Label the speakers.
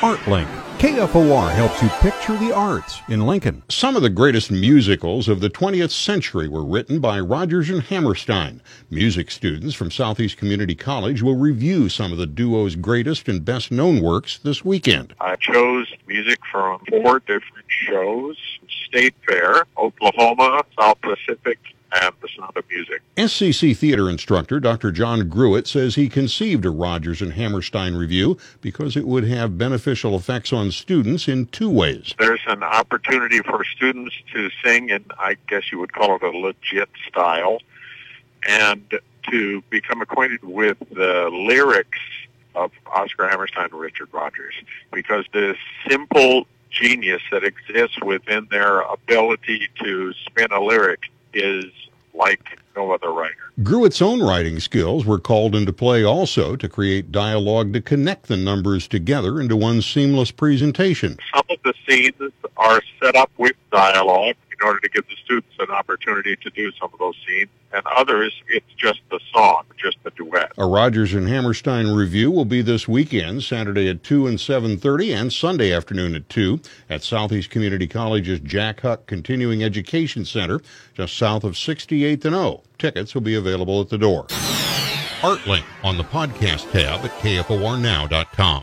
Speaker 1: ArtLink. KFOR helps you picture the arts in Lincoln. Some of the greatest musicals of the 20th century were written by Rodgers and Hammerstein. Music students from Southeast Community College will review some of the duo's greatest and best known works this weekend.
Speaker 2: I chose music from four different shows State Fair, Oklahoma, South Pacific, and the sound of music.
Speaker 1: SCC theater instructor Dr. John Gruitt says he conceived a Rodgers and Hammerstein revue because it would have beneficial effects on students in two ways.
Speaker 2: There's an opportunity for students to sing in, I guess you would call it a legit style, and to become acquainted with the lyrics of Oscar Hammerstein and Richard Rodgers because the simple genius that exists within their ability to spin a lyric is like no other writer.
Speaker 1: Gruitt's own writing skills were called into play also to create dialogue to connect the numbers together into one seamless presentation.
Speaker 2: Some of the scenes are set up with dialogue in order to give the students an opportunity to do some of those scenes, and others, it's just the song, just the duet.
Speaker 1: A Rodgers and Hammerstein revue will be this weekend, Saturday at 2 and 7.30 and Sunday afternoon at 2 at Southeast Community College's Jack Huck Continuing Education Center, just south of 68th and O. Tickets will be available at the door. ArtLink on the podcast tab at kfornow.com.